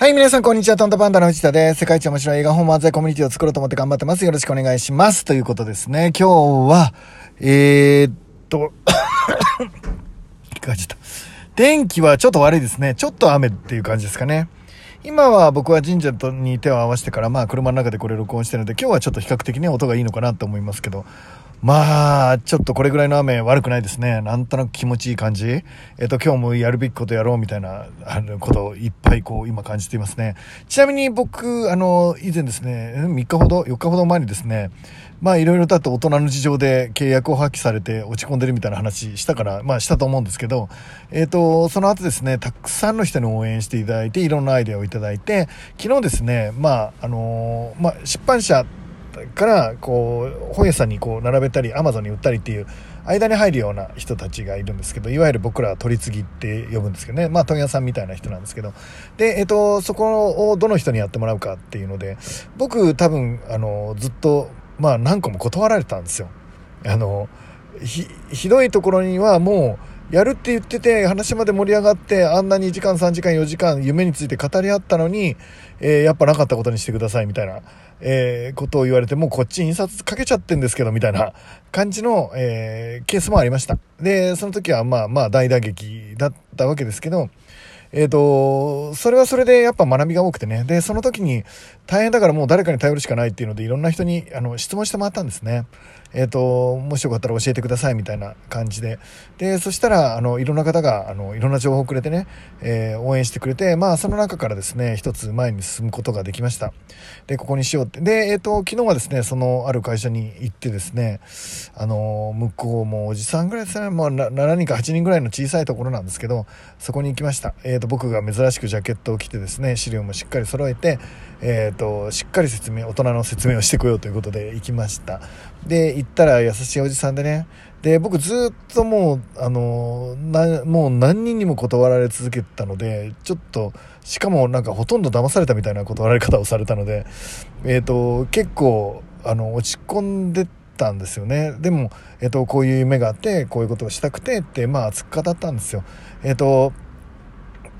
はい、皆さん、こんにちは。トントパンダの藤田です。世界一面白い映画本漫才コミュニティを作ろうと思って頑張ってます。よろしくお願いします。ということですね。今日は、えー、っと、感じた。天気はちょっと悪いですね。ちょっと雨っていう感じですかね。今は僕は神社に手を合わせてから、まあ車の中でこれ録音してるので、今日はちょっと比較的ね、音がいいのかなと思いますけど、まあ、ちょっとこれぐらいの雨悪くないですね。なんとなく気持ちいい感じ。えっ、と、今日もやるべきことやろうみたいな、あの、ことをいっぱいこう、今感じていますね。ちなみに僕、あの、以前ですね、3日ほど、4日ほど前にですね、まあ、いろいろとあって大人の事情で契約を破棄されて落ち込んでるみたいな話したから、まあ、したと思うんですけど、えっ、と、その後ですね、たくさんの人に応援していただいて、いろんなアイデアをいただいて、昨日ですね、まあ、あのまあ、出版社からこう本屋さんにこう並べたりアマゾンに売ったりっていう間に入るような人たちがいるんですけどいわゆる僕らは取り次ぎって呼ぶんですけどねまあ問屋さんみたいな人なんですけど。で、えっと、そこをどの人にやってもらうかっていうので僕多分あのずっとまあ何個も断られたんですよあのひひどいところにはもうやるって言ってて話まで盛り上がってあんなに2時間3時間4時間夢について語り合ったのに、えー、やっぱなかったことにしてくださいみたいなえー、ことを言われて、もうこっち印刷かけちゃってんですけど、みたいな感じの、えー、ケースもありました。で、その時はまあまあ大打撃だったわけですけど、えっ、ー、と、それはそれでやっぱ学びが多くてね。で、その時に大変だからもう誰かに頼るしかないっていうので、いろんな人にあの質問してもらったんですね。えっ、ー、と、もしよかったら教えてくださいみたいな感じで。で、そしたら、あの、いろんな方が、あの、いろんな情報をくれてね、えー、応援してくれて、まあ、その中からですね、一つ前に進むことができました。で、ここにしようって。で、えっ、ー、と、昨日はですね、その、ある会社に行ってですね、あの、向こうもおじさんぐらいですね、まあ、7人か8人ぐらいの小さいところなんですけど、そこに行きました。えっ、と、僕が珍しくジャケットを着てですね、資料もしっかり揃えて、えっ、と、しっかり説明、大人の説明をしてこようということで行きました。で、行ったら優しいおじさんでね、で、僕ずっともう、あの、な、もう何人にも断られ続けたので、ちょっと、しかもなんかほとんど騙されたみたいな断られ方をされたので、えっ、ー、と、結構、あの、落ち込んでたんですよね。でも、えっ、ー、と、こういう夢があって、こういうことをしたくてって、まあ、熱く語ったんですよ。えっ、ー、と、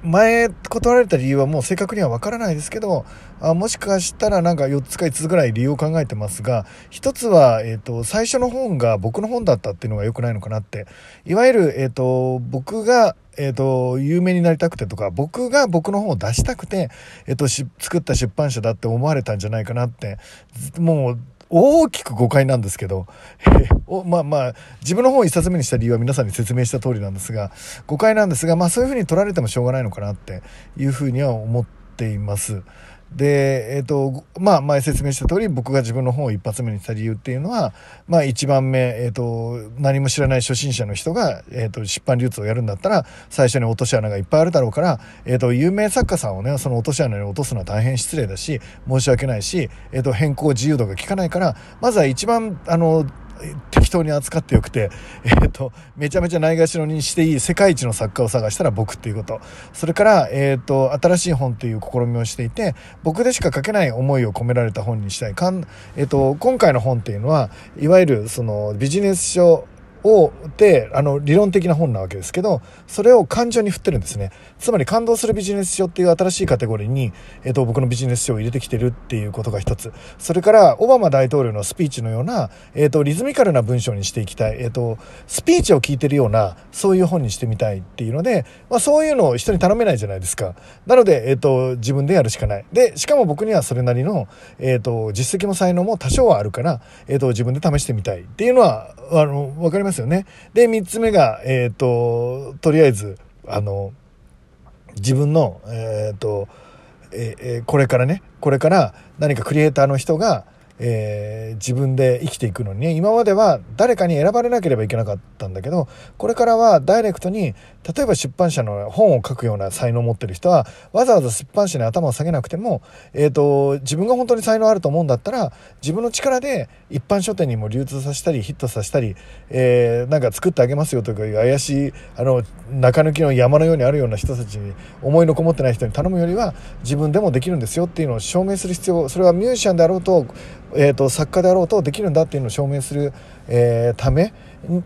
前断られた理由はもう正確にはわからないですけどあもしかしたらなんか4つか5つぐらい理由を考えてますが1つは、えーと、最初の本が僕の本だったっていうのが良くないのかなって。いわゆる、えーと、僕がえっ、ー、と、有名になりたくてとか、僕が僕の本を出したくて、えっ、ー、と、作った出版社だって思われたんじゃないかなって、もう、大きく誤解なんですけど、おまあまあ、自分の方を一冊目にした理由は皆さんに説明した通りなんですが、誤解なんですが、まあそういうふうに取られてもしょうがないのかなっていうふうには思っています。で、えっ、ー、と、まあ、前説明した通り、僕が自分の本を一発目にした理由っていうのは、まあ、一番目、えっ、ー、と、何も知らない初心者の人が、えっ、ー、と、出版流通をやるんだったら、最初に落とし穴がいっぱいあるだろうから、えっ、と、有名作家さんをね、その落とし穴に落とすのは大変失礼だし、申し訳ないし、えっ、と、変更自由度が効かないから、まずは一番、あの、適当に扱ってよくて、えっ、と、めちゃめちゃないがしろにしていい世界一の作家を探したら僕っていうこと。それから、えっ、と、新しい本っていう試みをしていて、僕でしか書けない思いを込められた本にしたい。かんえっ、と、今回の本っていうのは、いわゆるそのビジネス書を、で、あの、理論的な本なわけですけど、それを感情に振ってるんですね。つまり、感動するビジネス書っていう新しいカテゴリーに、えっ、と、僕のビジネス書を入れてきてるっていうことが一つ。それから、オバマ大統領のスピーチのような、えっ、と、リズミカルな文章にしていきたい。えっ、と、スピーチを聞いてるような、そういう本にしてみたいっていうので、まあ、そういうのを人に頼めないじゃないですか。なので、えっ、と、自分でやるしかない。で、しかも僕にはそれなりの、えっ、と、実績も才能も多少はあるから、えっ、と、自分で試してみたいっていうのは、あの、わかります？よね。で、三つ目が、えっ、ー、と、とりあえず、あの、自分の、えっ、ー、と、えー、これからね、これから何かクリエイターの人が、えー、自分で生きていくのにね、今までは誰かに選ばれなければいけなかったんだけど、これからはダイレクトに、例えば出版社の本を書くような才能を持ってる人は、わざわざ出版社に頭を下げなくても、え、ー、と、自分が本当に才能あると思うんだったら、自分の力で一般書店にも流通させたり、ヒットさせたり、えー、なんか作ってあげますよとかいう怪しい、あの、中抜きの山のようにあるような人たちに、思いのこもってない人に頼むよりは、自分でもできるんですよっていうのを証明する必要、それはミュージシャンであろうと、えーと、作家であろうとできるんだっていうのを証明する、えー、ため、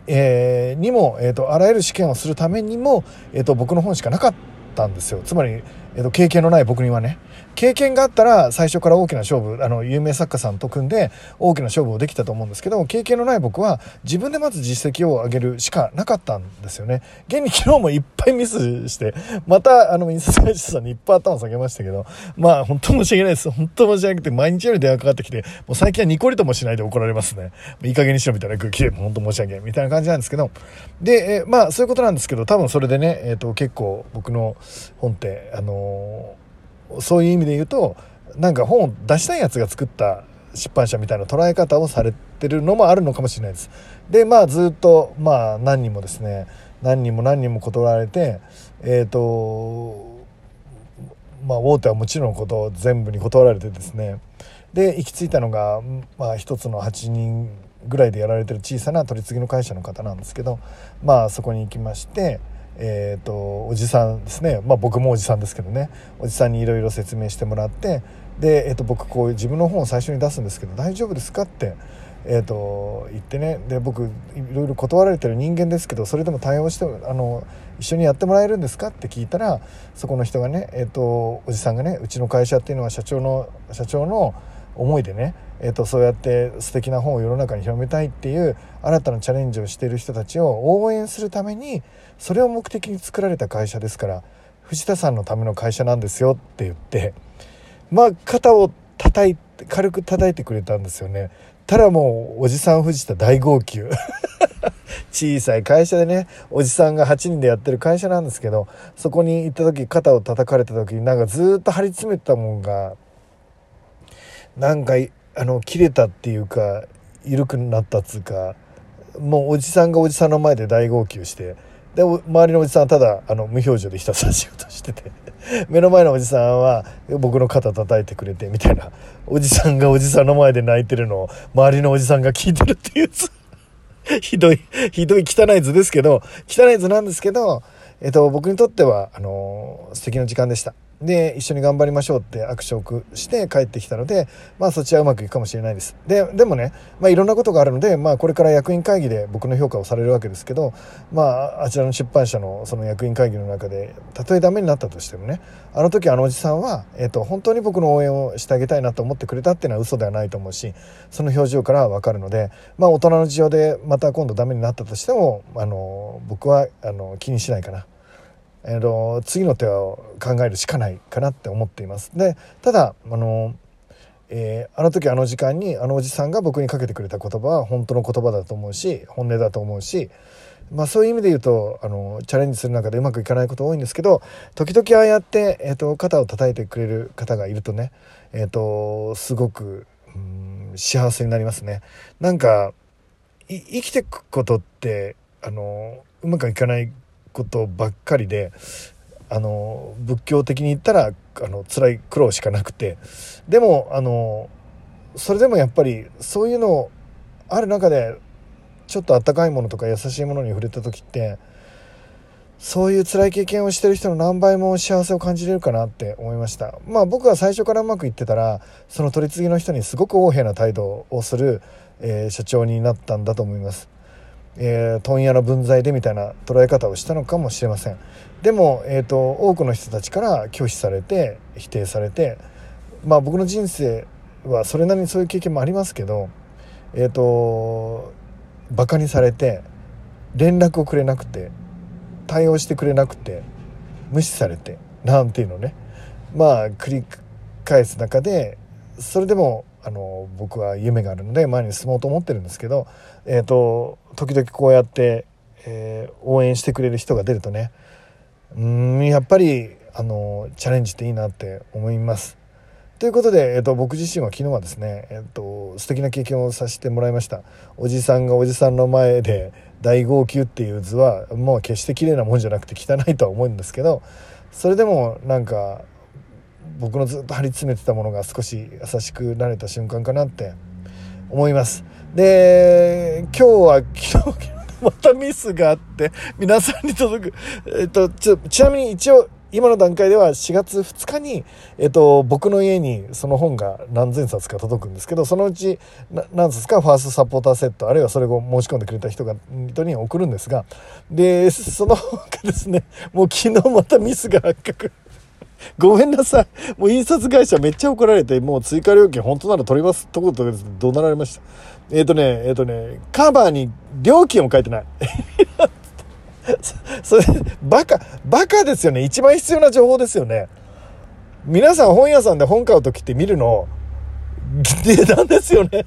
えー、にも、えーと、あらゆる試験をするためにも、えーと、僕の本しかなかった。ったんですよ。つまり、えっと、経験のない僕にはね。経験があったら最初から大きな勝負あの有名作家さんと組んで大きな勝負をできたと思うんですけど経験のない僕は自分でまず実績を上げるしかなかったんですよね。現に昨日もいっぱいミスしてまたあの印刷会社さんにいっぱい頭下げましたけどまあ本当申し訳ないです。本当申し訳なくて毎日より電話かかってきてもう最近はニコリともしないで怒られますね。いい加減にしろみたいな空気で本当申し訳ないみたいな感じなんですけど。で、えまあそういうことなんですけど多分それでね、えーと、結構僕の本ってあの、そういう意味で言うとなんか本を出したいやつが作った出版社みたいな捉え方をされてるのもあるのかもしれないです。でまあずっとまあ何人もですね何人も何人も断られてえっ、ー、とまあ大手はもちろんこと全部に断られてですねで行き着いたのが、まあ、一つの8人ぐらいでやられてる小さな取り次ぎの会社の方なんですけどまあそこに行きまして。えーと、おじさんですね、まあ、僕もおじさんですけどね。おじさんにいろいろ説明してもらってで、えーと、僕こういう自分の本を最初に出すんですけど大丈夫ですかってえーと、言ってね。で僕いろいろ断られてる人間ですけどそれでも対応してあの一緒にやってもらえるんですかって聞いたらそこの人がね、えーと、おじさんがねうちの会社っていうのは社長の社長の思いでね、えーと、そうやって素敵な本を世の中に広めたいっていう新たなチャレンジをしている人たちを応援するためにそれを目的に作られた会社ですから藤田さんのための会社なんですよって言ってまあ肩を叩いて軽く叩いてくれたんですよね。たらもうおじさん藤田大号泣。小さい会社でねおじさんが8人でやってる会社なんですけどそこに行った時肩を叩かれた時になんかずっと張り詰めてたもんがなんかあの切れたっていうか緩くなったっつうかもうおじさんがおじさんの前で大号泣してで周りのおじさんはただあの無表情でひたすら仕事してて 目の前のおじさんは僕の肩叩いてくれてみたいなおじさんがおじさんの前で泣いてるのを周りのおじさんが聞いてるっていう図 ひどいひどい汚い図ですけど汚い図なんですけど、えっと、僕にとってはあの素敵な時間でした。で一緒に頑張りましょうって握手をして帰ってきたのでまあそちはうまくいくかもしれないですででもね、まあ、いろんなことがあるので、まあ、これから役員会議で僕の評価をされるわけですけど、まあ、あちらの出版社のその役員会議の中でたとえダメになったとしてもねあの時あのおじさんは、えーと、本当に僕の応援をしてあげたいなと思ってくれたっていうのは嘘ではないと思うしその表情からは分かるので、まあ、大人の事情でまた今度ダメになったとしてもあの僕はあの気にしないかな。えーと、次の手を考えるしかないかなって思っています。でただあの、えー、あの時あの時間にあのおじさんが僕にかけてくれた言葉は本当の言葉だと思うし本音だと思うし、まあ、そういう意味で言うとあのチャレンジする中でうまくいかないこと多いんですけど時々ああやって、えーと、肩を叩いてくれる方がいるとね、えーと、すごくうん幸せになりますね。なんか生きていくことってあのうまくいかないことばっかりであの仏教的に言ったらあの辛い苦労しかなくて。でもあのそれでもやっぱりそういうのある中でちょっとあったかいものとか優しいものに触れた時ってそういう辛い経験をしてる人の何倍も幸せを感じれるかなって思いました。まあ僕は最初からうまくいってたらその取り次ぎの人にすごく横柄な態度をする、えー、社長になったんだと思います。えー、問屋の分際でみたいな捉え方をしたのかもしれません。でも、えーと、多くの人たちから拒否されて否定されてまあ僕の人生はそれなりにそういう経験もありますけどえっ、ー、とバカにされて連絡をくれなくて対応してくれなくて無視されてなんていうのね。まあ繰り返す中でそれでもあの僕は夢があるので前に進もうと思ってるんですけど、えーと、時々こうやって、えー、応援してくれる人が出るとねうんやっぱりあのチャレンジっていいなって思います。ということで、えーと、僕自身は昨日はですね、えーと、素敵な経験をさせてもらいましたおじさんがおじさんの前で大号泣っていう図はもう決して綺麗なもんじゃなくて汚いとは思うんですけどそれでもなんか僕のずっと張り詰めてたものが少し優しくなれた瞬間かなって。思います。で今日は 昨日またミスがあって皆さんに届く、えっと、ちちなみに一応今の段階では4月2日に、えっと、僕の家にその本が何千冊か届くんですけどそのうち何冊かファーストサポーターセットあるいはそれを申し込んでくれた人が人に送るんですがでその本がですねもう昨日またミスが発覚。ごめんなさい。もう印刷会社めっちゃ怒られて、もう追加料金本当なら取ります。とことです怒鳴られました。えっ、ー、とね、えっ、ー、とね、カバーに料金を書いてない。それ、バカ、バカですよね。一番必要な情報ですよね。皆さん本屋さんで本買う時って見るの、値段ですよね。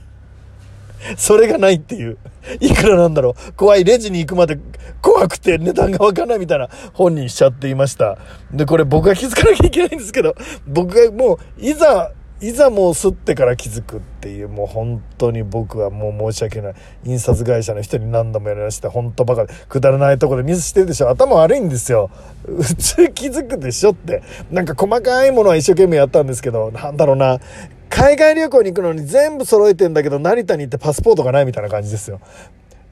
それがないっていう。いくらなんだろう。怖い。レジに行くまで怖くて値段がわかんないみたいな本にしちゃっていました。で、これ僕が気づかなきゃいけないんですけど、僕がもう、いざ、いざもう吸ってから気づくっていう、もう本当に僕はもう申し訳ない。印刷会社の人に何度もやりました。本当バカで、くだらないところでミスしてるでしょ。頭悪いんですよ。普通気づくでしょって。なんか細かいものは一生懸命やったんですけど、なんだろうな。海外旅行に行くのに全部揃えてんだけど、成田に行ってパスポートがないみたいな感じですよ。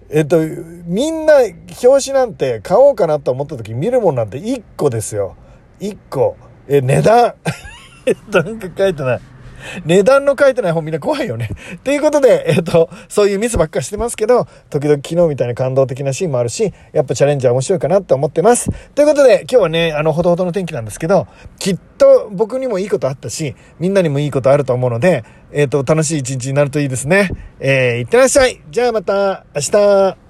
えっと、みんな表紙なんて買おうかなと思った時見るもんなんて1個ですよ。1個。え、値段。なんか書いてない。値段の書いてない本みんな怖いよね。ということで、えっ、と、そういうミスばっかしてますけど、時々昨日みたいな感動的なシーンもあるし、やっぱチャレンジは面白いかなって思ってます。ということで、今日はね、あの、ほどほどの天気なんですけど、きっと僕にもいいことあったし、みんなにもいいことあると思うので、えっ、と、楽しい一日になるといいですね。えー、いってらっしゃい。じゃあまた明日。